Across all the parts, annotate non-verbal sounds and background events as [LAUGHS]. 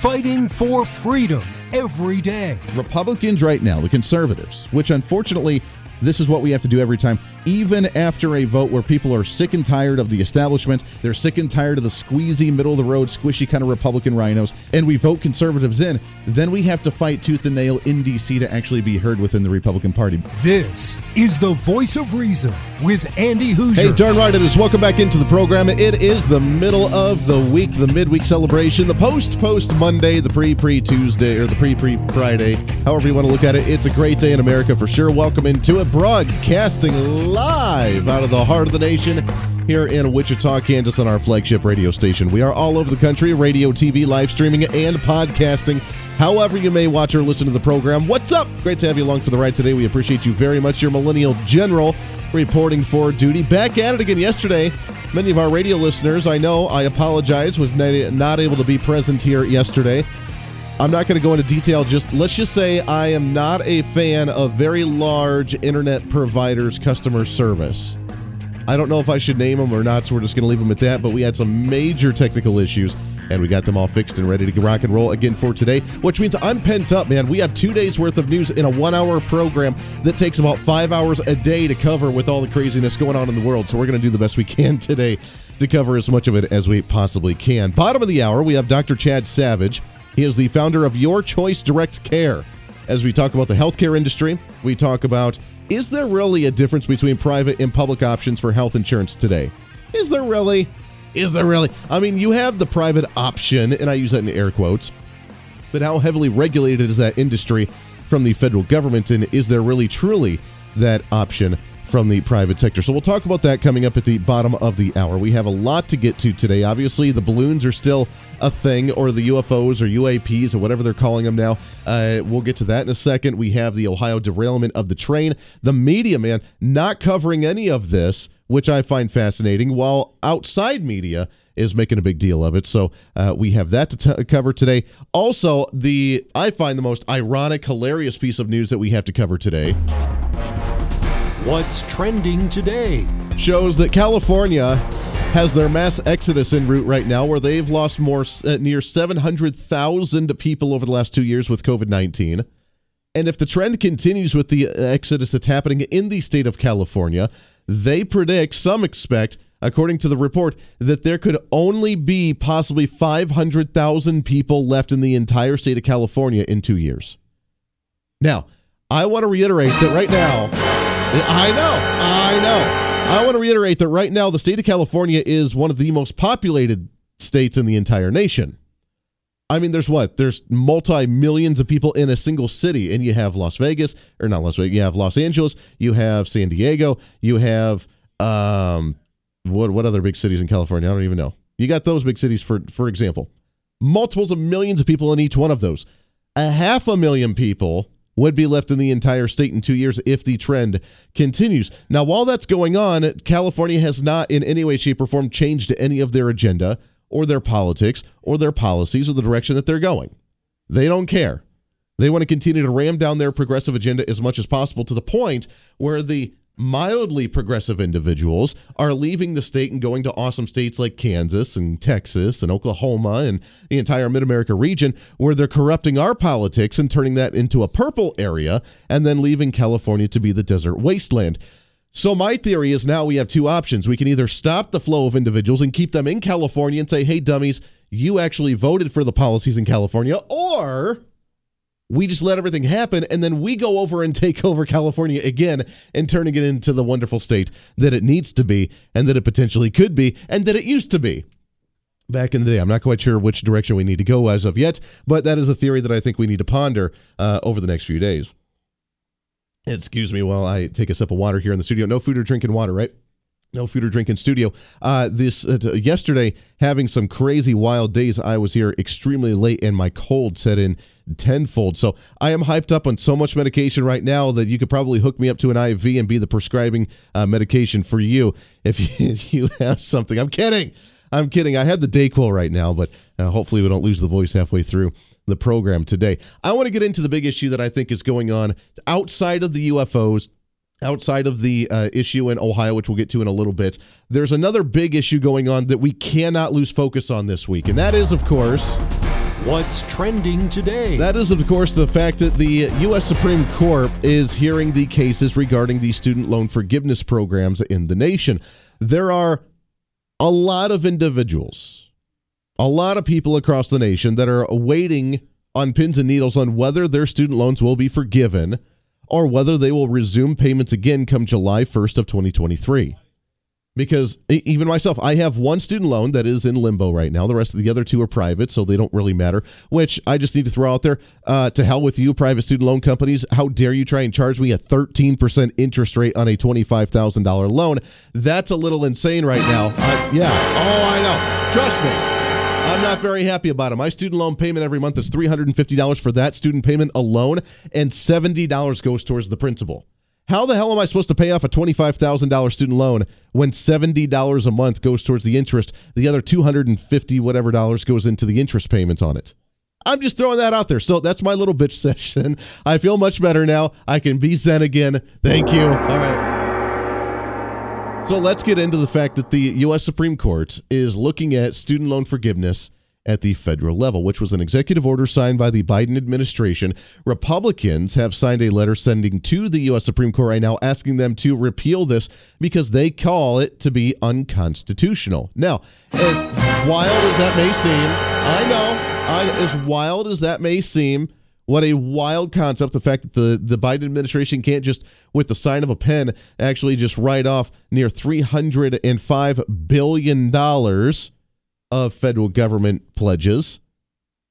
Fighting for freedom every day. Republicans right now, the conservatives, which unfortunately this is what we have to do every time, even after a vote where people are sick and tired of the establishment. They're sick and tired of the squeezy, middle of the road, squishy kind of Republican RINOs, and we vote conservatives in. Then we have to fight tooth and nail in D.C. to actually be heard within the Republican Party. This is the voice of reason with Andy Hooser. Hey, darn right it is. Welcome back into the program. It is the middle of the week, the midweek celebration, the post post Monday, the pre pre Tuesday, or the pre pre Friday, however you want to look at it. It's a great day in America for sure. Welcome into it broadcasting live out of the heart of the nation here in Wichita, Kansas, on our flagship radio station. We are all over the country, radio, TV, live streaming, and podcasting. However, you may watch or listen to the program. What's up? Great to have you along for the ride today. We appreciate you very much. Your Millennial General reporting for duty. Back at it again yesterday. Many of our radio listeners, I know, I apologize, was not able to be present here yesterday. I'm not going to go into detail. Just let's just say I am not a fan of very large internet providers' customer service. I don't know if I should name them or not, so we're just going to leave them at that. But we had some major technical issues, and we got them all fixed and ready to rock and roll again for today. Which means I'm pent up, man. We have two days worth of news in a one-hour program that takes about five hours a day to cover with all the craziness going on in the world. So we're going to do the best we can today to cover as much of it as we possibly can. Bottom of the hour, we have Dr. Chad Savage. He is the founder of Your Choice Direct Care. As we talk about the healthcare industry, we talk about is there really a difference between private and public options for health insurance today? Is there really? Is there really? I mean, you have the private option, and I use that in air quotes, but how heavily regulated is that industry from the federal government, and is there really truly that option from the private sector. So we'll talk about that coming up at the bottom of the hour. We have a lot to get to today. Obviously, the balloons are still a thing, or the UFOs or UAPs or whatever they're calling them now. Uh, we'll get to that in a second. We have the Ohio derailment of the train. The media, man, not covering any of this, which I find fascinating, while outside media is making a big deal of it. So uh, we have that to t- cover today. Also, the I find the most ironic, hilarious piece of news that we have to cover today. What's trending today? Shows that California has their mass exodus en route right now, where they've lost more uh, near 700,000 people over the last two years with COVID 19. And if the trend continues with the exodus that's happening in the state of California, they predict, some expect, according to the report, that there could only be possibly 500,000 people left in the entire state of California in two years. Now, I want to reiterate that right now, I know. I know. I want to reiterate that right now, the state of California is one of the most populated states in the entire nation. I mean, there's what? There's multi millions of people in a single city, and you have Las Vegas, or not Las Vegas, you have Los Angeles, you have San Diego, you have um, what what other big cities in California? I don't even know. You got those big cities for for example, multiples of millions of people in each one of those. A half a million people would be left in the entire state in two years if the trend continues. Now, while that's going on, California has not in any way, shape, or form changed any of their agenda or their politics or their policies or the direction that they're going. They don't care. They want to continue to ram down their progressive agenda as much as possible to the point where the mildly progressive individuals are leaving the state and going to awesome states like Kansas and Texas and Oklahoma and the entire Mid America region, where they're corrupting our politics and turning that into a purple area and then leaving California to be the desert wasteland. So, my theory is now we have two options. We can either stop the flow of individuals and keep them in California and say, hey, dummies, you actually voted for the policies in California, or we just let everything happen and then we go over and take [LAUGHS] over California again and turning it into the wonderful state that it needs to be and that it potentially could be and that it used to be back in the day. I'm not quite sure which direction we need to go as of yet, but that is a theory that I think we need to ponder uh, over the next few days. Excuse me while I take a sip of water here in the studio. No food or drinking water, right? No food or drink in studio. Uh, this uh, yesterday, having some crazy wild days. I was here extremely late, and my cold set in tenfold. So I am hyped up on so much medication right now that you could probably hook me up to an IV and be the prescribing uh, medication for you if you, [LAUGHS] if you have something. I'm kidding. I'm kidding. I have the Dayquil right now, but uh, hopefully we don't lose the voice halfway through the program today. I want to get into the big issue that I think is going on outside of the UFOs, outside of the uh, issue in Ohio, which we'll get to in a little bit. There's another big issue going on that we cannot lose focus on this week, and that is, of course, What's trending today? That is, of course, the fact that the U.S. Supreme Court is hearing the cases regarding the student loan forgiveness programs in the nation. There are a lot of individuals, a lot of people across the nation that are waiting on pins and needles on whether their student loans will be forgiven or whether they will resume payments again come July 1st of 2023 because even myself, I have one student loan that is in limbo right now. The rest of the other two are private, so they don't really matter. Which I just need to throw out there uh, to hell with you, private student loan companies. How dare you try and charge me a 13% interest rate on a $25,000 loan? That's a little insane right now. Yeah. Oh, I know. Trust me. I'm not very happy about it. My student loan payment every month is $350 for that student payment alone, and $70 goes towards the principal. How the hell am I supposed to pay off a $25,000 student loan when $70 a month goes towards the interest? The other 250, whatever dollars goes into the interest payments on it. I'm just throwing that out there. So that's my little bitch [LAUGHS] session. I feel much better now. I can be zen again. Thank you. All right. So let's get into the fact that the U.S. Supreme Court is looking at student loan forgiveness at the federal level, which was an executive order signed by the Biden administration. Republicans have signed a letter sending to the U.S. Supreme Court right now asking them to repeal this because they call it to be unconstitutional. Now, as wild as that may seem, I know, I, as wild as that may seem, what a wild concept. The fact that the, the Biden administration can't just, with the sign of a pen, actually just write off near $305 billion of federal government pledges.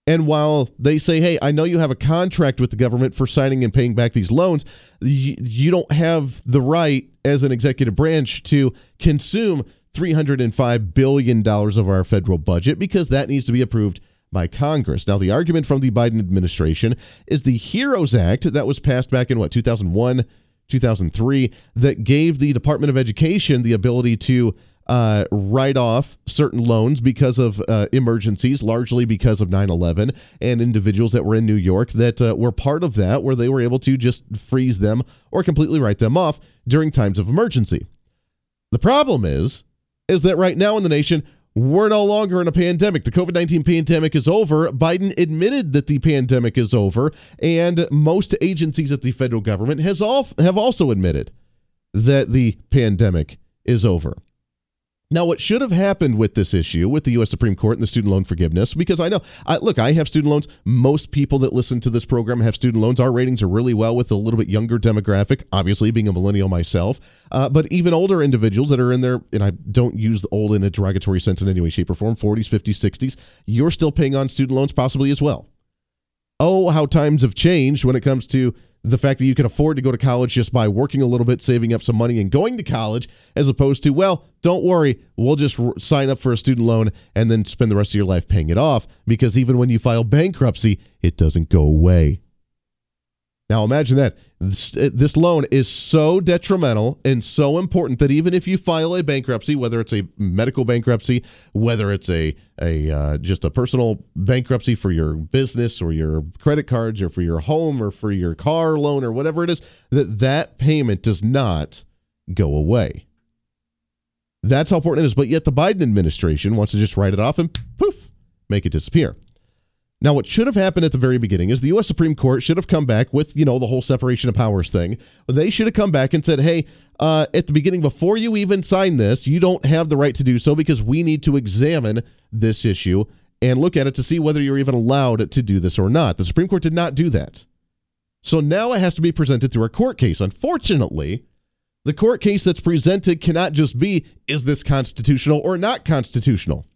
And while they say, hey, I know you have a contract with the government for signing and paying back these loans, you, you don't have the right as an executive branch to consume $305 billion of our federal budget because that needs to be approved by Congress. Now, the argument from the Biden administration is the HEROES Act that was passed back in what, 2001, 2003, that gave the Department of Education the ability to uh, write off certain loans because of uh, emergencies, largely because of 9 11, and individuals that were in New York that uh, were part of that, where they were able to just freeze them or completely write them off during times of emergency. The problem is, is that right now in the nation, we're no longer in a pandemic. The COVID 19 pandemic is over. Biden admitted that the pandemic is over, and most agencies at the federal government has all, have also admitted that the pandemic is over. Now, what should have happened with this issue with the U.S. Supreme Court and the student loan forgiveness, because I know, I, look, I have student loans. Most people that listen to this program have student loans. Our ratings are really well with a little bit younger demographic, obviously, being a millennial myself. Uh, but even older individuals that are in their, and I don't use the old in a derogatory sense in any way, shape, or form, 40s, 50s, 60s, you're still paying on student loans possibly as well. Oh, how times have changed when it comes to the fact that you can afford to go to college just by working a little bit, saving up some money, and going to college, as opposed to, well, don't worry, we'll just r- sign up for a student loan and then spend the rest of your life paying it off because even when you file bankruptcy, it doesn't go away. Now imagine that this, loan is so detrimental and so important that even if you file a bankruptcy, whether it's a medical bankruptcy, whether it's a a uh, just a personal bankruptcy for your business or your credit cards or for your home or for your car loan or whatever it is, that that payment does not go away. That's how important it is. But yet the Biden administration wants to just write it off and poof, make it disappear. Now, what should have happened at the very beginning is the U.S. Supreme Court should have come back with, you know, the whole separation of powers thing. They should have come back and said, hey, uh, at the beginning, before you even sign this, you don't have the right to do so because we need to examine this issue and look at it to see whether you're even allowed to do this or not. The Supreme Court did not do that. So now it has to be presented through a court case. Unfortunately, the court case that's presented cannot just be, is this constitutional or not constitutional?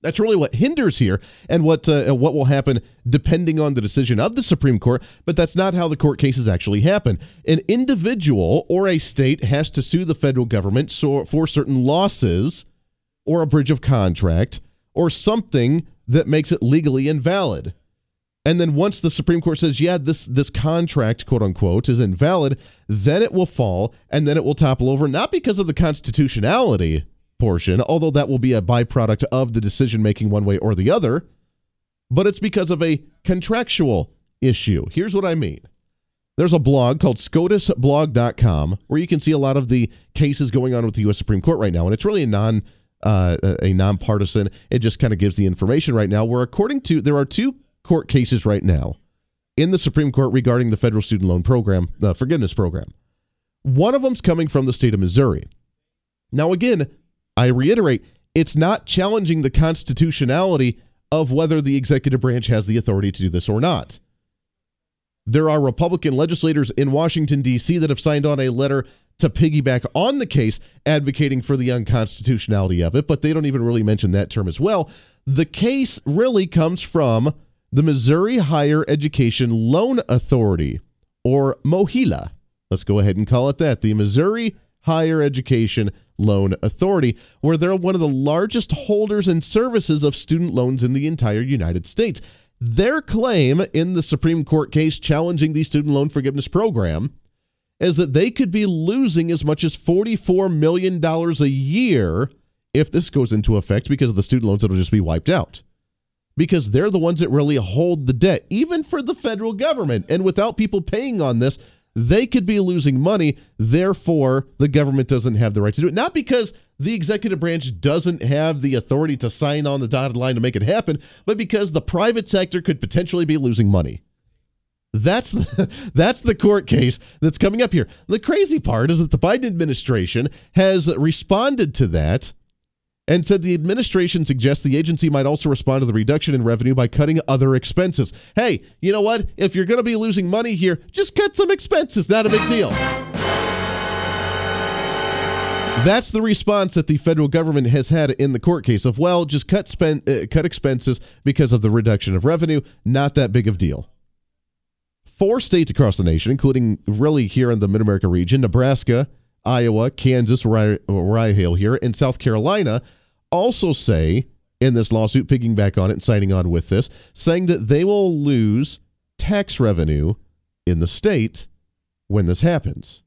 That's really what hinders here, and what uh, what will happen depending on the decision of the Supreme Court. But that's not how the court cases actually happen. An individual or a state has to sue the federal government so, for certain losses, or a breach of contract, or something that makes it legally invalid. And then once the Supreme Court says, "Yeah, this this contract, quote unquote, is invalid," then it will fall, and then it will topple over, not because of the constitutionality portion, although that will be a byproduct of the decision making one way or the other. but it's because of a contractual issue. Here's what I mean. There's a blog called scotusblog.com where you can see a lot of the cases going on with the U.S. Supreme Court right now, and it's really a non uh, a nonpartisan. It just kind of gives the information right now. Where according to there are two court cases right now in the Supreme Court regarding the federal student loan program, the forgiveness program. One of them's coming from the state of Missouri. Now, again, I reiterate, it's not challenging the constitutionality of whether the executive branch has the authority to do this or not. There are Republican legislators in Washington, D.C., that have signed on a letter to piggyback on the case, advocating for the unconstitutionality of it, but they don't even really mention that term as well. The case really comes from the Missouri Higher Education Loan Authority, or MOHELA. Let's go ahead and call it that the Missouri Higher Education Loan Authority, where they're one of the largest holders and services of student loans in the entire United States. Their claim in the Supreme Court case challenging the student loan forgiveness program is that they could be losing as much as $44 million a year if this goes into effect because of the student loans that will just be wiped out because they're the ones that really hold the debt, even for the federal government. And without people paying on this, they could be losing money. Therefore, the government doesn't have the right to do it. Not because the executive branch doesn't have the authority to sign on the dotted line to make it happen, but because the private sector could potentially be losing money. That's the, [LAUGHS] that's the court case that's coming up here. The crazy part is that the Biden administration has responded to that and said the administration suggests the agency might also respond to the reduction in revenue by cutting other expenses. Hey, you know what? If you're going to be losing money here, just cut some expenses. Not a big deal. That's the response that the federal government has had in the court case of well, just cut spend uh, cut expenses because of the reduction of revenue. Not that big of deal. Four states across the nation, including really here in the Mid America region, Nebraska, Iowa, Kansas, where where I hail here, and South Carolina, also say in this lawsuit, picking back on it and signing on with this, saying that they will lose tax revenue in the state when this happens.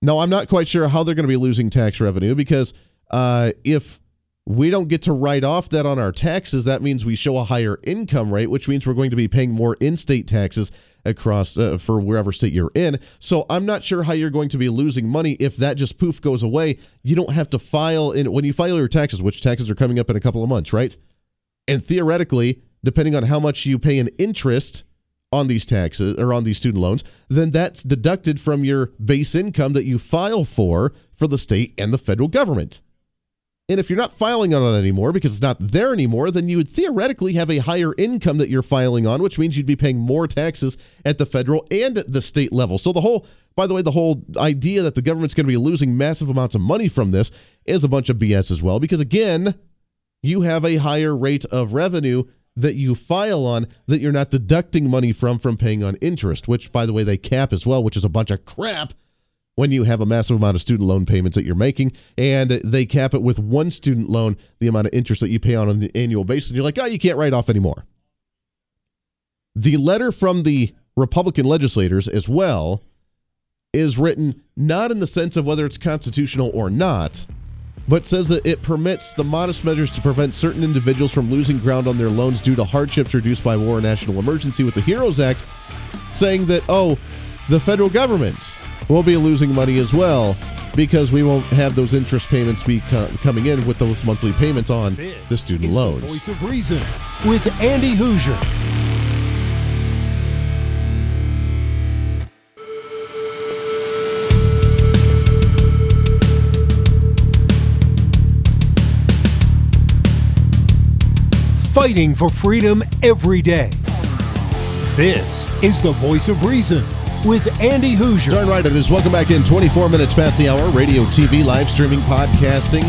Now, I'm not quite sure how they're going to be losing tax revenue because uh, if we don't get to write off that on our taxes, that means we show a higher income rate, which means we're going to be paying more in state taxes across uh, for wherever state you're in. So I'm not sure how you're going to be losing money if that just poof goes away. You don't have to file in when you file your taxes, which taxes are coming up in a couple of months, right? And theoretically, depending on how much you pay in interest on these taxes or on these student loans, then that's deducted from your base income that you file for for the state and the federal government. And if you're not filing on it anymore because it's not there anymore, then you would theoretically have a higher income that you're filing on, which means you'd be paying more taxes at the federal and the state level. So the whole, by the way, the whole idea that the government's going to be losing massive amounts of money from this is a bunch of BS as well. Because again, you have a higher rate of revenue that you file on that you're not deducting money from from paying on interest, which by the way they cap as well, which is a bunch of crap when you have a massive amount of student loan payments that you're making, and they cap it with one student loan, the amount of interest that you pay on an annual basis. And you're like, oh, you can't write off anymore. The letter from the Republican legislators as well is written not in the sense of whether it's constitutional or not, but says that it permits the modest measures to prevent certain individuals from losing ground on their loans due to hardships reduced by war or national emergency with the HEROES Act, saying that, oh, the federal government we'll be losing money as well because we won't have those interest payments be co- coming in with those monthly payments on the student loans. The voice of reason with Andy Hooser. Fighting for freedom every day. This is the voice of reason with Andy Hooser. Darn right it is. Welcome back in 24 minutes past the hour. Radio, TV, live streaming, podcasting.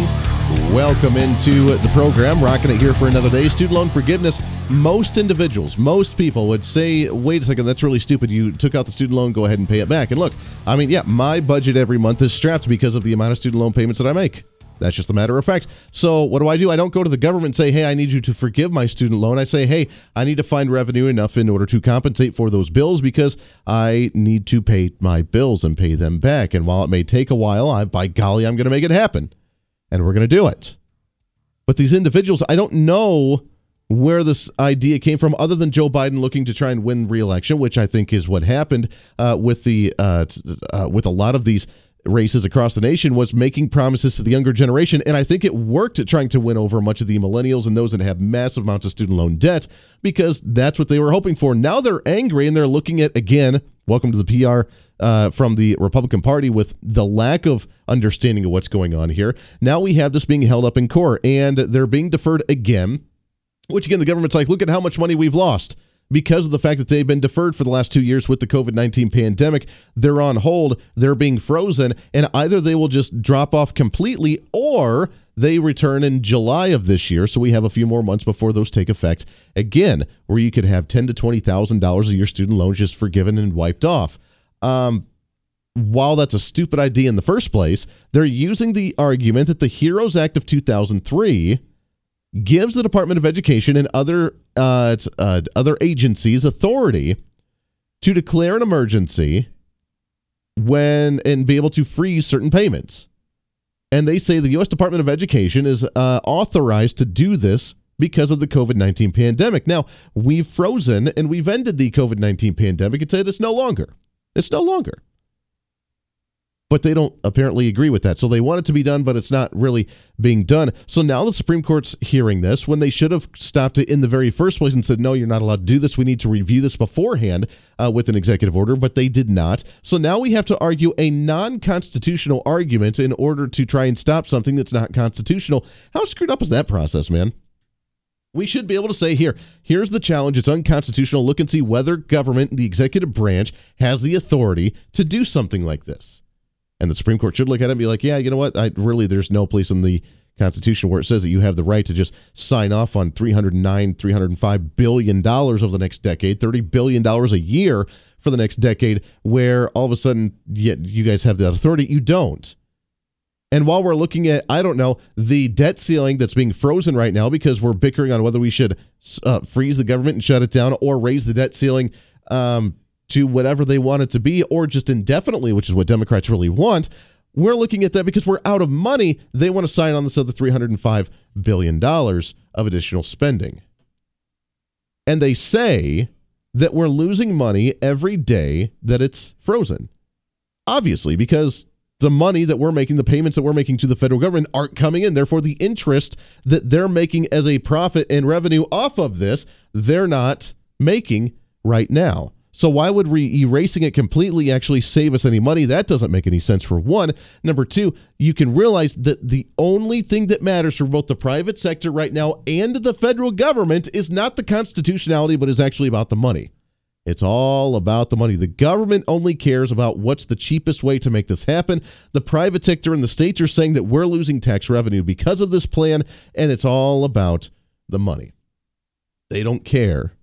Welcome into the program. Rocking it here for another day. Student loan forgiveness. Most individuals, most people would say, wait a second, that's really stupid. You took out the student loan, go ahead and pay it back. And look, I mean, yeah, my budget every month is strapped because of the amount of student loan payments that I make. That's just a matter of fact. So, what do I do? I don't go to the government and say, hey, I need you to forgive my student loan. I say, hey, I need to find revenue enough in order to compensate for those bills because I need to pay my bills and pay them back. And while it may take a while, I, by golly, I'm going to make it happen. And we're going to do it. But these individuals, I don't know where this idea came from, other than Joe Biden looking to try and win re-election, which I think is what happened uh, with the uh, uh, with a lot of these races across the nation, was making promises to the younger generation, and I think it worked at trying to win over much of the millennials and those that have massive amounts of student loan debt because that's what they were hoping for. Now they're angry and they're looking at again. Welcome to the PR uh, from the Republican Party with the lack of understanding of what's going on here. Now we have this being held up in court and they're being deferred again which again, the government's like, look at how much money we've lost because of the fact that they've been deferred for the last two years with the COVID 19 pandemic. They're on hold, they're being frozen, and either they will just drop off completely or they return in July of this year. So we have a few more months before those take effect again, where you could have ten to twenty thousand dollars of your student loans just forgiven and wiped off. Um, while that's a stupid idea in the first place, they're using the argument that the HEROES Act of 2003 gives the Department of Education and other uh, uh, other agencies authority to declare an emergency when and be able to freeze certain payments. And they say the U.S. Department of Education is uh, authorized to do this because of the COVID 19 pandemic. Now, we've frozen and we've ended the COVID 19 pandemic and said it's no longer. It's no longer but they don't apparently agree with that. So they want it to be done, but it's not really being done. So now the Supreme Court's hearing this when they should have stopped it in the very first place and said, no, you're not allowed to do this. We need to review this beforehand uh, with an executive order, but they did not. So now we have to argue a non constitutional argument in order to try and stop something that's not constitutional. How screwed up is that process, man? We should be able to say here, here's the challenge. It's unconstitutional. Look and see whether government, the executive branch, has the authority to do something like this. And the Supreme Court should look at it and be like, yeah, you know what? I really there's no place in the Constitution where it says that you have the right to just sign off on 309, 305 billion dollars over the next decade, 30 billion dollars a year for the next decade, where all of a sudden yeah, you guys have that authority. You don't. And while we're looking at, I don't know, the debt ceiling that's being frozen right now because we're bickering on whether we should uh, freeze the government and shut it down or raise the debt ceiling um, to whatever they want it to be, or just indefinitely, which is what Democrats really want. We're looking at that because we're out of money. They want to sign on this other $305 billion of additional spending. And they say that we're losing money every day that it's frozen. Obviously, because the money that we're making, the payments that we're making to the federal government aren't coming in. Therefore, the interest that they're making as a profit and revenue off of this, they're not making right now. So why would re- erasing it completely actually save us any money? That doesn't make any sense for one. Number two, you can realize that the only thing that matters for both the private sector right now and the federal government is not the constitutionality, but is actually about the money. It's all about the money. The government only cares about what's the cheapest way to make this happen. The private sector and the states are saying that we're losing tax revenue because of this plan, and it's all about the money. They don't care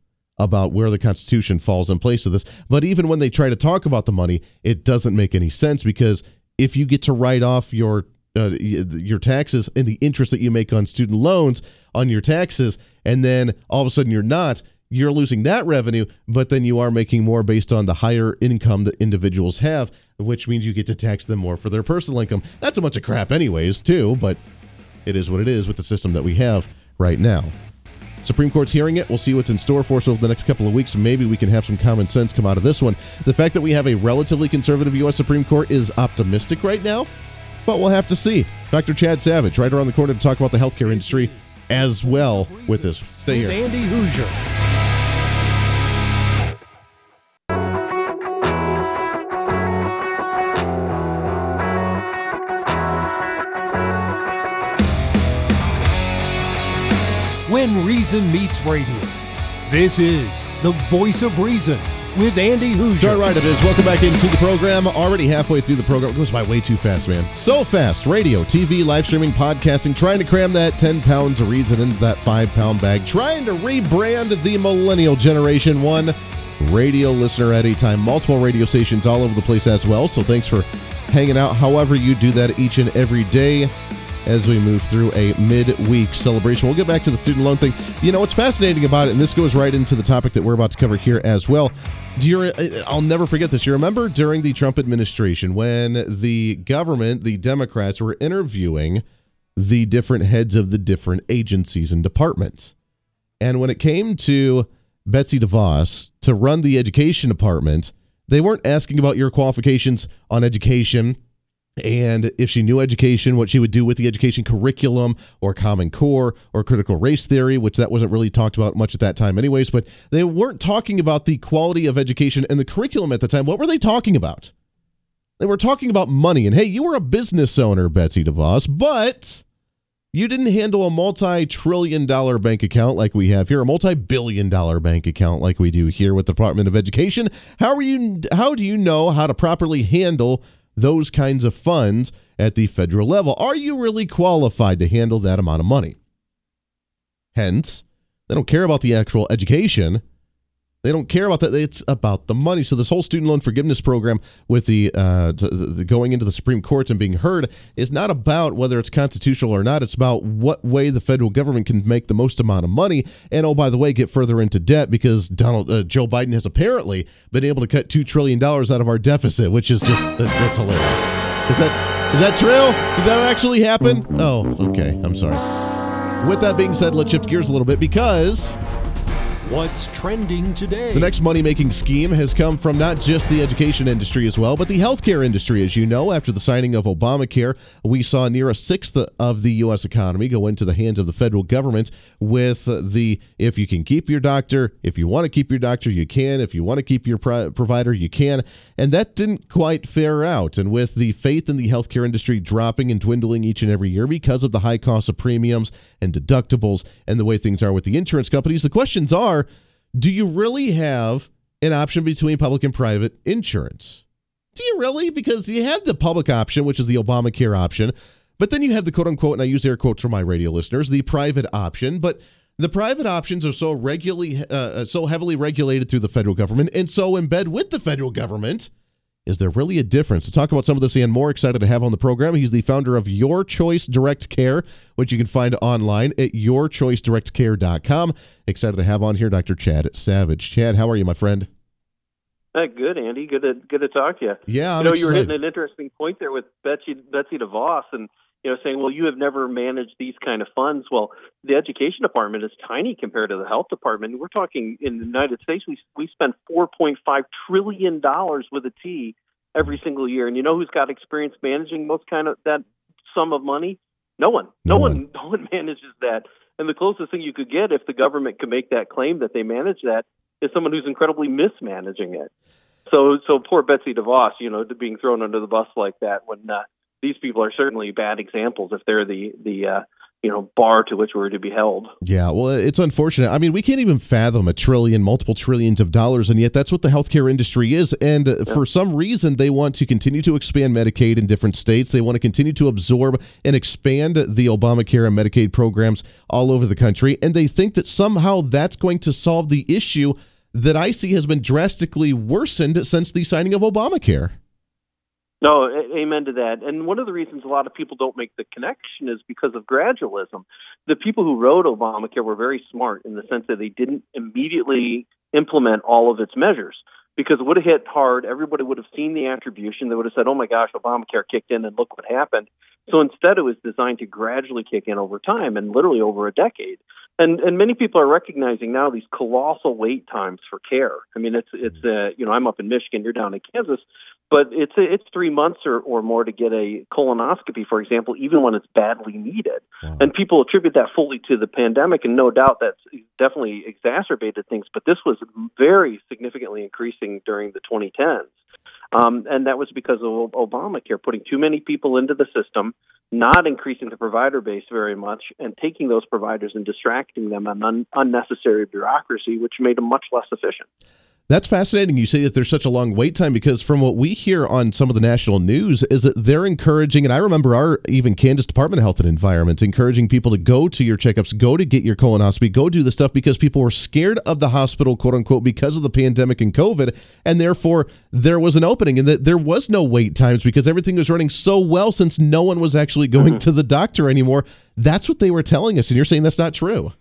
about where the Constitution falls in place of this. But even when they try to talk about the money, it doesn't make any sense because if you get to write off your uh, your taxes and the interest that you make on student loans on your taxes, and then all of a sudden you're not, you're losing that revenue, but then you are making more based on the higher income that individuals have, which means you get to tax them more for their personal income. That's a bunch of crap, anyways, too, but it is what it is with the system that we have right now. Supreme Court's hearing it. We'll see what's in store for us over the next couple of weeks. Maybe we can have some common sense come out of this one. The fact that we have a relatively conservative U.S. Supreme Court is optimistic right now, but we'll have to see. Dr. Chad Savage, right around the corner to talk about the healthcare industry as well with this. Stay here. Andy Hooser. Reason Meets Radio. This is the voice of reason with Andy Hooser. Darn right it is. Welcome back into the program. Already halfway through the program. It goes by way too fast, man. So fast. Radio, TV, live streaming, podcasting, trying to cram that 10 pounds of reason into that 5 pound bag, trying to rebrand the millennial generation. One radio listener at a time, multiple radio stations all over the place as well. So thanks for hanging out. However, you do that each and every day as we move through a midweek celebration. We'll get back to the student loan thing. You know what's fascinating about it, and this goes right into the topic that we're about to cover here as well. Do you? I'll never forget this. You remember during the Trump administration when the government, the Democrats, were interviewing the different heads of the different agencies and departments. And when it came to Betsy DeVos to run the education department, they weren't asking about your qualifications on education and if she knew education, what she would do with the education curriculum or Common Core or critical race theory, which that wasn't really talked about much at that time, anyways. But they weren't talking about the quality of education and the curriculum at the time. What were they talking about? They were talking about money. And hey, you were a business owner, Betsy DeVos, but you didn't handle a multi trillion dollar bank account like we have here, a multi billion dollar bank account like we do here with the Department of Education. How are you how do you know how to properly handle those kinds of funds at the federal level. Are you really qualified to handle that amount of money? Hence, they don't care about the actual education. They don't care about that. It's about the money. So this whole student loan forgiveness program, with the, uh, the going into the Supreme Court and being heard, is not about whether it's constitutional or not. It's about what way the federal government can make the most amount of money, and oh by the way, get further into debt because Donald uh, Joe Biden has apparently been able to cut two trillion dollars out of our deficit, which is just that's hilarious. Is that is that true? Did that actually happen? Oh, okay. I'm sorry. With that being said, let's shift gears a little bit because What's trending today? The next money making scheme has come from not just the education industry as well, but the healthcare industry. As you know, after the signing of Obamacare, we saw near a sixth of the U.S. economy go into the hands of the federal government with the if you can keep your doctor, if you want to keep your doctor, you can. If you want to keep your pro- provider, you can. And that didn't quite fare out. And with the faith in the healthcare industry dropping and dwindling each and every year because of the high cost of premiums and deductibles and the way things are with the insurance companies, the questions are are do you really have an option between public and private insurance? Do you really? Because you have the public option, which is the Obamacare option, but then you have the quote unquote, and I use air quotes for my radio listeners, the private option. But the private options are so regularly, uh, so heavily regulated through the federal government and so in bed with the federal government is there really a difference? To talk about some of this and more, excited to have on the program. He's the founder of Your Choice Direct Care, which you can find online at yourchoicedirectcare.com. Excited to have on here Dr. Chad Savage. Chad, how are you, my friend? Uh, good, Andy. Good to good to talk to you. Yeah, I'm you know, excited. you were hitting an interesting point there with Betsy Betsy DeVos, and you know, saying, well, you have never managed these kind of funds. Well, the education department is tiny compared to the health department. We're talking in the United States, we we spend 4.5 trillion dollars with a T every single year. And you know who's got experience managing most kind of that sum of money? No one. No, no one. one. No one [LAUGHS] manages that. And the closest thing you could get, if the government could make that claim that they manage that, is someone who's incredibly mismanaging it. So, so poor Betsy DeVos, you know, being thrown under the bus like that when uh, these people are certainly bad examples if they're the the uh, you know bar to which we're to be held. Yeah, well, it's unfortunate. I mean, we can't even fathom a trillion, multiple trillions of dollars, and yet that's what the healthcare industry is. And uh, yeah. for some reason, they want to continue to expand Medicaid in different states. They want to continue to absorb and expand the Obamacare and Medicaid programs all over the country, and they think that somehow that's going to solve the issue that I see has been drastically worsened since the signing of Obamacare. No, amen to that. And one of the reasons a lot of people don't make the connection is because of gradualism. The people who wrote Obamacare were very smart in the sense that they didn't immediately implement all of its measures because it would have hit hard. Everybody would have seen the attribution. They would have said, oh my gosh, Obamacare kicked in and look what happened. So instead, it was designed to gradually kick in over time and literally over a decade. And, and many people are recognizing now these colossal wait times for care. I mean, it's it's uh, you know I'm up in Michigan, you're down in Kansas but it's it's three months or, or more to get a colonoscopy, for example, even when it's badly needed. Wow. And people attribute that fully to the pandemic, and no doubt that's definitely exacerbated things. But this was very significantly increasing during the 2010s, um, and that was because of Obamacare putting too many people into the system, not increasing the provider base very much, and taking those providers and distracting them on un- unnecessary bureaucracy, which made them much less efficient. That's fascinating. You say that there's such a long wait time because from what we hear on some of the national news is that they're encouraging, and I remember our even Kansas Department of Health and Environment encouraging people to go to your checkups, go to get your colonoscopy, go do the stuff because people were scared of the hospital, quote unquote, because of the pandemic and COVID, and therefore there was an opening and that there was no wait times because everything was running so well since no one was actually going mm-hmm. to the doctor anymore. That's what they were telling us, and you're saying that's not true.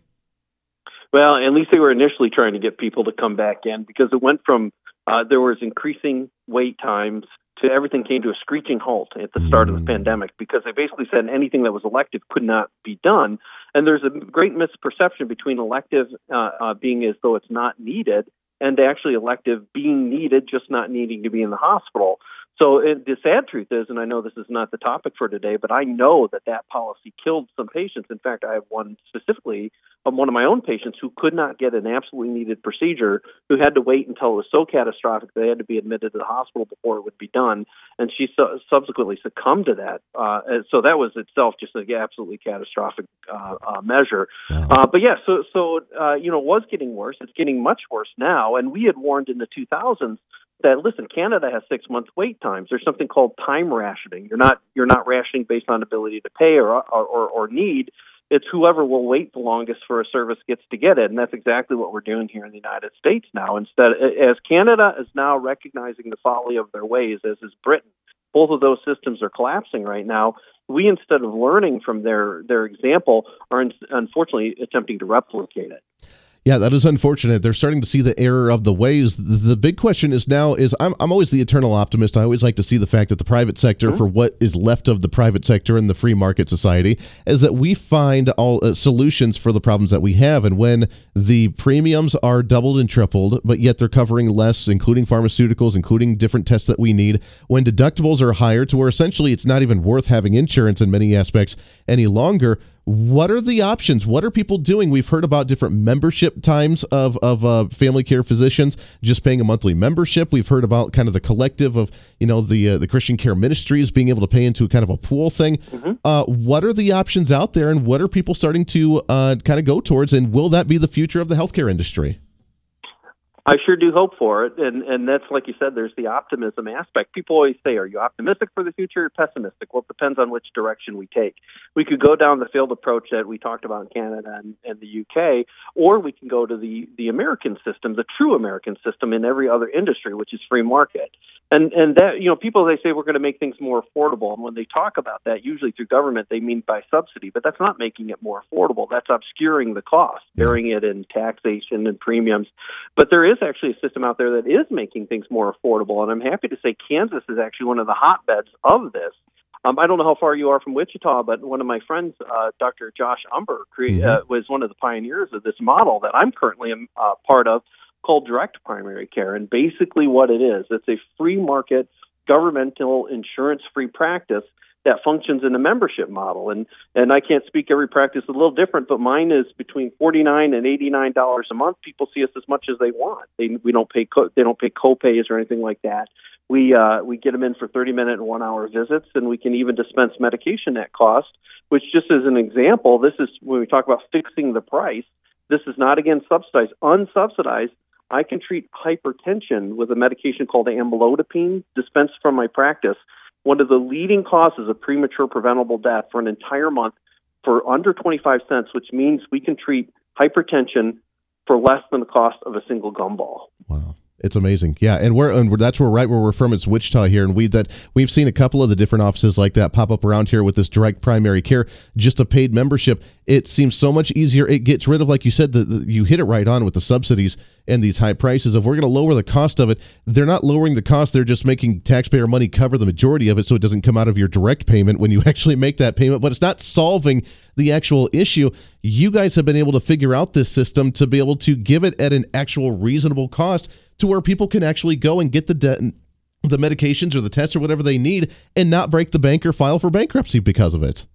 Well, at least they were initially trying to get people to come back in because it went from uh, there was increasing wait times to everything came to a screeching halt at the start mm. of the mm. pandemic because they basically said anything that was elective could not be done. And there's a great misperception between elective uh, uh, being as though it's not needed and actually elective being needed, just not needing to be in the hospital. So it, the sad truth is, and I know this is not the topic for today, but I know that that policy killed some patients. In fact, I have one specifically of one of my own patients who could not get an absolutely needed procedure, who had to wait until it was so catastrophic they had to be admitted to the hospital before it would be done, and she su- subsequently succumbed to that. Uh, so that was itself just an absolutely catastrophic uh, uh, measure. Uh, but yeah, so so uh, you know, it was getting worse. It's getting much worse now, and we had warned in the 2000s that listen, Canada has six month wait times. There's something called time rationing. You're not you're not rationing based on ability to pay or or, or need. It's whoever will wait the longest for a service gets to get it, and that's exactly what we're doing here in the United States now. Instead, as Canada is now recognizing the folly of their ways, as is Britain, both of those systems are collapsing right now. We, instead of learning from their their example, are unfortunately attempting to replicate it. Yeah, that is unfortunate. They're starting to see the error of the ways. The big question is now is I'm, I'm always the eternal optimist. I always like to see the fact that the private sector, mm-hmm. for what is left of the private sector in the free market society, is that we find all uh, solutions for the problems that we have. And when the premiums are doubled and tripled, but yet they're covering less, including pharmaceuticals, including different tests that we need, when deductibles are higher to where essentially it's not even worth having insurance in many aspects any longer, what are the options? What are people doing? We've heard about different membership times of of uh, family care physicians just paying a monthly membership. We've heard about kind of the collective of you know the uh, the Christian Care Ministries being able to pay into kind of a pool thing. Mm-hmm. Uh, what are the options out there, and what are people starting to uh, kind of go towards? And will that be the future of the healthcare industry? I sure do hope for it, and and that's like you said. There's the optimism aspect. People always say, "Are you optimistic for the future or pessimistic?" Well, it depends on which direction we take. We could go down the field approach that we talked about in Canada and, and the UK, or we can go to the the American system, the true American system in every other industry, which is free market. And and that you know, people they say we're going to make things more affordable, and when they talk about that, usually through government, they mean by subsidy, but that's not making it more affordable. That's obscuring the cost, burying it in taxation and premiums. But there is actually a system out there that is making things more affordable, and I'm happy to say Kansas is actually one of the hotbeds of this. Um, I don't know how far you are from Wichita, but one of my friends, uh, Dr. Josh Umbehr, cre- mm-hmm. uh, was one of the pioneers of this model that I'm currently a uh, part of called direct primary care. And basically, what it is, it's a free market, governmental, insurance free practice that functions in a membership model. And and I can't speak every practice is a little different, but mine is between forty nine and eighty nine dollars a month. People see us as much as they want. They we don't pay co- they don't pay copays or anything like that. We uh, we get them in for thirty minute and one hour visits, and we can even dispense medication at cost. Which just as an example, this is when we talk about fixing the price. This is not again subsidized, unsubsidized I can treat hypertension with a medication called amlodipine dispensed from my practice, one of the leading causes of premature preventable death for an entire month for under 25 cents, which means we can treat hypertension for less than the cost of a single gumball. Wow. It's amazing, yeah, and we're and that's where right where we're from. It's Wichita here, and we that we've seen a couple of the different offices like that pop up around here with this direct primary care, just a paid membership. It seems so much easier. It gets rid of, like you said, the, the you hit it right on with the subsidies and these high prices. If we're going to lower the cost of it, they're not lowering the cost. They're just making taxpayer money cover the majority of it, so it doesn't come out of your direct payment when you [LAUGHS] actually make that payment. But it's not solving the actual issue. You guys have been able to figure out this system to be able to give it at an actual reasonable cost to where people can actually go and get the debt the medications or the tests or whatever they need and not break the bank or file for bankruptcy because of it.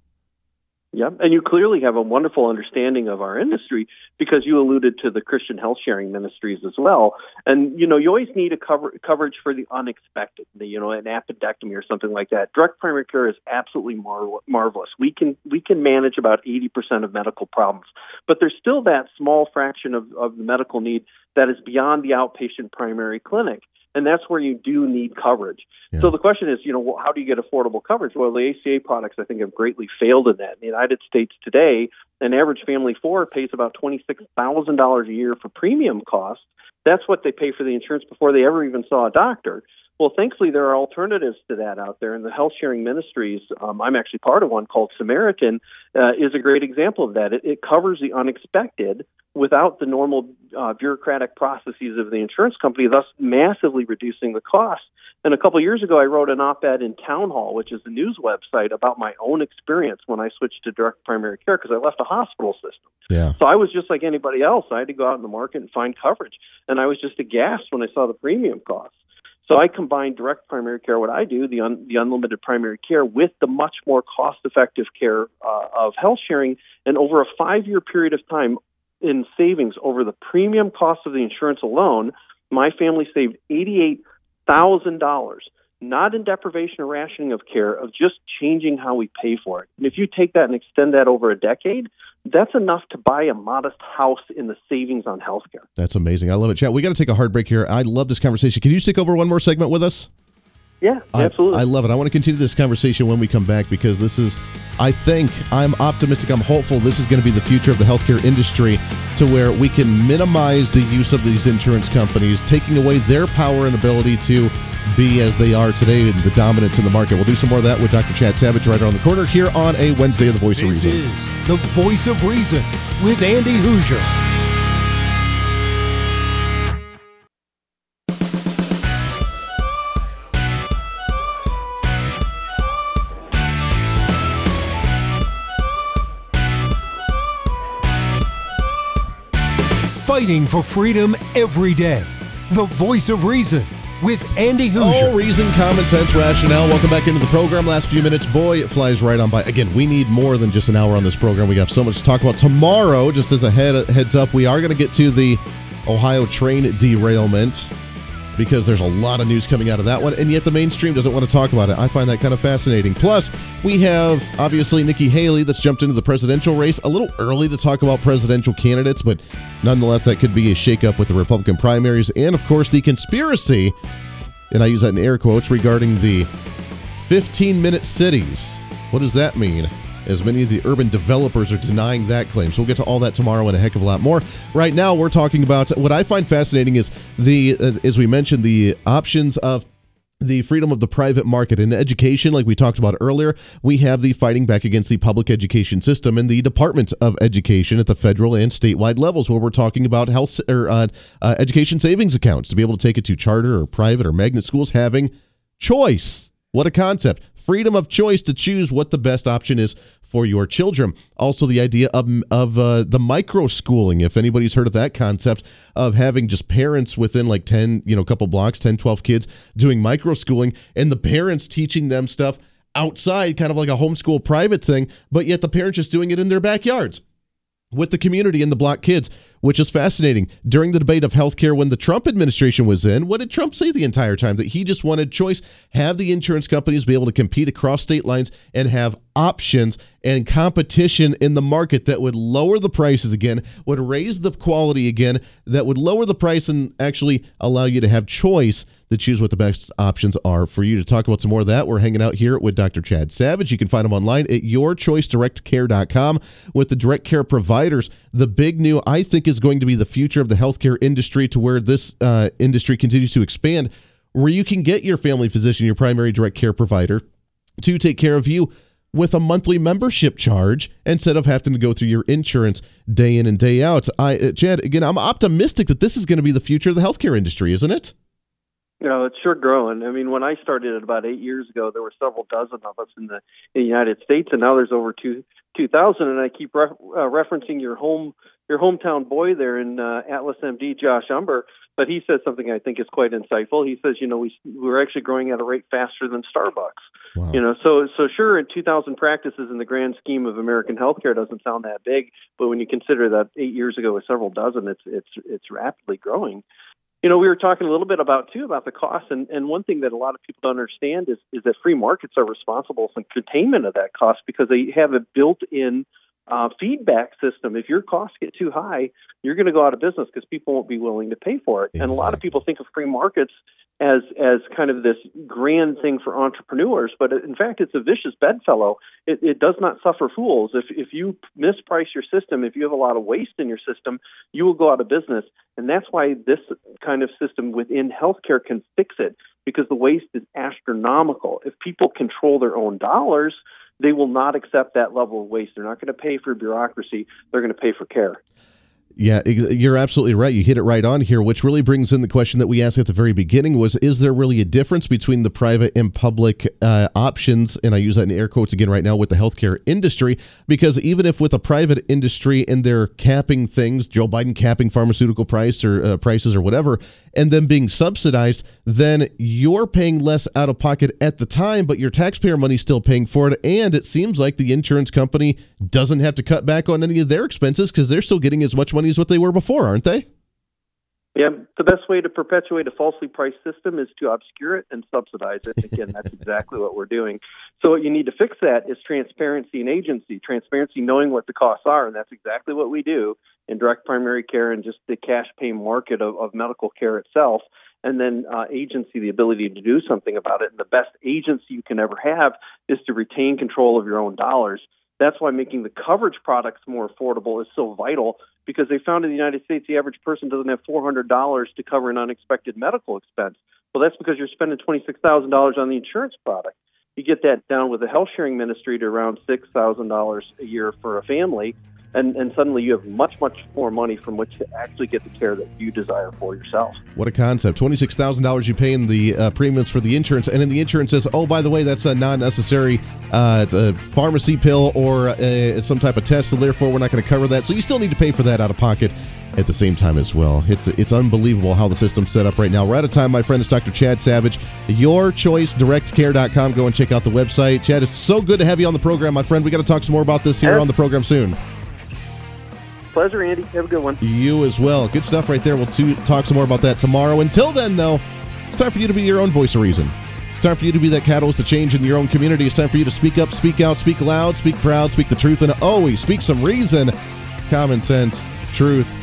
Yeah, and you clearly have a wonderful understanding of our industry because you alluded to the Christian health sharing ministries as well. And you know, you always need a cover, coverage for the unexpected, you know, an appendectomy or something like that. Direct primary care is absolutely mar- marvelous. We can we can manage about eighty percent of medical problems, but there's still that small fraction of, of the medical need that is beyond the outpatient primary clinic and that's where you do need coverage. Yeah. So the question is, you know, how do you get affordable coverage? Well, the ACA products, I think, have greatly failed in that. In the United States today, an average family four pays about twenty-six thousand dollars a year for premium costs. That's what they pay for the insurance before they ever even saw a doctor. Well, thankfully, there are alternatives to that out there, and the health sharing ministries, um, I'm actually part of one called Samaritan, uh, is a great example of that. It, it covers the unexpected without the normal uh, bureaucratic processes of the insurance company, thus massively reducing the cost. And a couple of years ago, I wrote an op-ed in Town Hall, which is a news website, about my own experience when I switched to direct primary care because I left a hospital system. Yeah. So I was just like anybody else. I had to go out in the market and find coverage, and I was just aghast when I saw the premium costs. So I combined direct primary care, what I do, the un, the unlimited primary care, with the much more cost-effective care uh, of health sharing, and over a five-year period of time, in savings over the premium cost of the insurance alone, my family saved eighty-eight thousand dollars, not in deprivation or rationing of care, of just changing how we pay for it. And if you take that and extend that over a decade, that's enough to buy a modest house in the savings on healthcare. That's amazing. I love it, Chad. We got to take a hard break here. I love this conversation. Can you stick over one more segment with us? Yeah, absolutely. I, I, love it. I want to continue this conversation when we come back because this is, I think, I'm optimistic, I'm hopeful this is going to be the future of the healthcare industry to where we can minimize the use of these insurance companies, taking away their power and ability to be as they are today and the dominance in the market. We'll do some more of that with Dr. Chad Savage right around the corner here on a Wednesday of the Voice this of Reason. This is the Voice of Reason with Andy Hooser. Fighting for freedom every day. The voice of reason with Andy Hooser. All reason, common sense, rationale. Welcome back into the program. Last few minutes, boy, it flies right on by. Again, we need more than just an hour on this program. We got so much to talk about tomorrow. Just as a head, heads up, we are going to get to the Ohio train derailment because there's a lot of news coming out of that one, and yet the mainstream doesn't want to talk about it. I find that kind of fascinating. Plus, we have obviously Nikki Haley that's jumped into the presidential race. A little early to talk about presidential candidates, but nonetheless, that could be a shakeup with the Republican primaries, and of course, the conspiracy, and I use that in air quotes, regarding the 15 minute cities. What does that mean? As many of the urban developers are denying that claim. So we'll get to all that tomorrow and a heck of a lot more. Right now, we're talking about what I find fascinating is the, uh, as we mentioned, the options of the freedom of the private market in education, like we talked about earlier, we have the fighting back against the public education system and the Department of Education at the federal and statewide levels, where we're talking about health or uh, uh, education savings accounts to be able to take it to charter or private or magnet schools having choice. What a concept! freedom of choice to choose what the best option is for your children. Also, the idea of, of uh, the micro schooling, if anybody's heard of that concept of having just parents within like 10, you know, a couple blocks, 10, 12 kids doing micro schooling and the parents teaching them stuff outside, kind of like a homeschool private thing, but yet the parents just doing it in their backyards with the community and the block kids which is fascinating. During the debate of healthcare when the Trump administration was in, what did Trump say the entire time? That he just wanted choice, have the insurance companies be able to compete across state lines and have options and competition in the market that would lower the prices again, would raise the quality again, that would lower the price and actually allow you to have choice to choose what the best options are for you. To talk about some more of that, we're hanging out here with Dr. Chad Savage. You can find him online at yourchoicedirectcare.com with the direct care providers. The big new, I think, is going to be the future of the healthcare industry to where this uh, industry continues to expand, where you can get your family physician, your primary direct care provider, to take care of you with a monthly membership charge instead of having to go through your insurance day in and day out. I, uh, Chad, again, I'm optimistic that this is going to be the future of the healthcare industry, isn't it? You know, it's sure growing. I mean, when I started it about eight years ago, there were several dozen of us in the, in the United States, and now there's over two two thousand. And I keep re- uh, referencing your home your hometown boy there in uh, Atlas MD, Josh Umbehr, but he says something I think is quite insightful. He says, you know, we we're actually growing at a rate faster than Starbucks. Wow. You know, so so sure, in 2,000 practices in the grand scheme of American healthcare doesn't sound that big, but when you consider that eight years ago was several dozen, it's it's it's rapidly growing. You know, we were talking a little bit about too about the cost, and, and one thing that a lot of people don't understand is is that free markets are responsible for containment of that cost because they have a built-in uh, feedback system. If your costs get too high, you're going to go out of business because people won't be willing to pay for it. Exactly. And a lot of people think of free markets as as kind of this grand thing for entrepreneurs, but in fact, it's a vicious bedfellow. It, it does not suffer fools. If if you misprice your system, if you have a lot of waste in your system, you will go out of business. And that's why this kind of system within healthcare can fix it because the waste is astronomical. If people control their own dollars, they will not accept that level of waste. They're not going to pay for bureaucracy. They're going to pay for care. Yeah, you're absolutely right. You hit it right on here, which really brings in the question that we asked at the very beginning was is there really a difference between the private and public uh, options and I use that in air quotes again right now with the healthcare industry because even if with a private industry and they're capping things, Joe Biden capping pharmaceutical price or uh, prices or whatever and then being subsidized, then you're paying less out of pocket at the time, but your taxpayer money's still paying for it and it seems like the insurance company doesn't have to cut back on any of their expenses because they're still getting as much money as what they were before, aren't they? Yeah, the best way to perpetuate a falsely priced system is to obscure it and subsidize it. Again, that's [LAUGHS] exactly what we're doing. So, what you need to fix that is transparency and agency. Transparency, knowing what the costs are, and that's exactly what we do in direct primary care and just the cash pay market of, of medical care itself. And then uh, agency, the ability to do something about it. And the best agency you can ever have is to retain control of your own dollars. That's why making the coverage products more affordable is so vital because they found in the United States the average person doesn't have $400 to cover an unexpected medical expense. Well, that's because you're spending $26,000 on the insurance product. You get that down with the health sharing ministry to around $6,000 a year for a family and, and suddenly you have much, much more money from which to actually get the care that you desire for yourself. What a concept. $26,000 you pay in the uh, premiums for the insurance, and then the insurance says, oh, by the way, that's a non necessary uh, a pharmacy pill or uh, some type of test, so therefore we're not going to cover that. So you still need to pay for that out of pocket at the same time as well. It's it's unbelievable how the system's set up right now. We're out of time, my friend. It's Dr. Chad Savage. YourChoiceDirectCare.com. Go and check out the website. Chad, it's so good to have you on the program, my friend. We got to talk some more about this here on the program soon. Pleasure, Andy. Have a good one. You as well. Good stuff right there. We'll t- talk some more about that tomorrow. Until then, though, it's time for you to be your own voice of reason. It's time for you to be that catalyst to change in your own community. It's time for you to speak up, speak out, speak loud, speak proud, speak the truth, and always speak some reason, common sense, truth,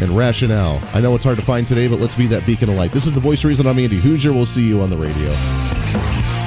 and rationale. I know it's hard to find today, but let's be that beacon of light. This is the voice of reason. I'm Andy Hooser. We'll see you on the radio.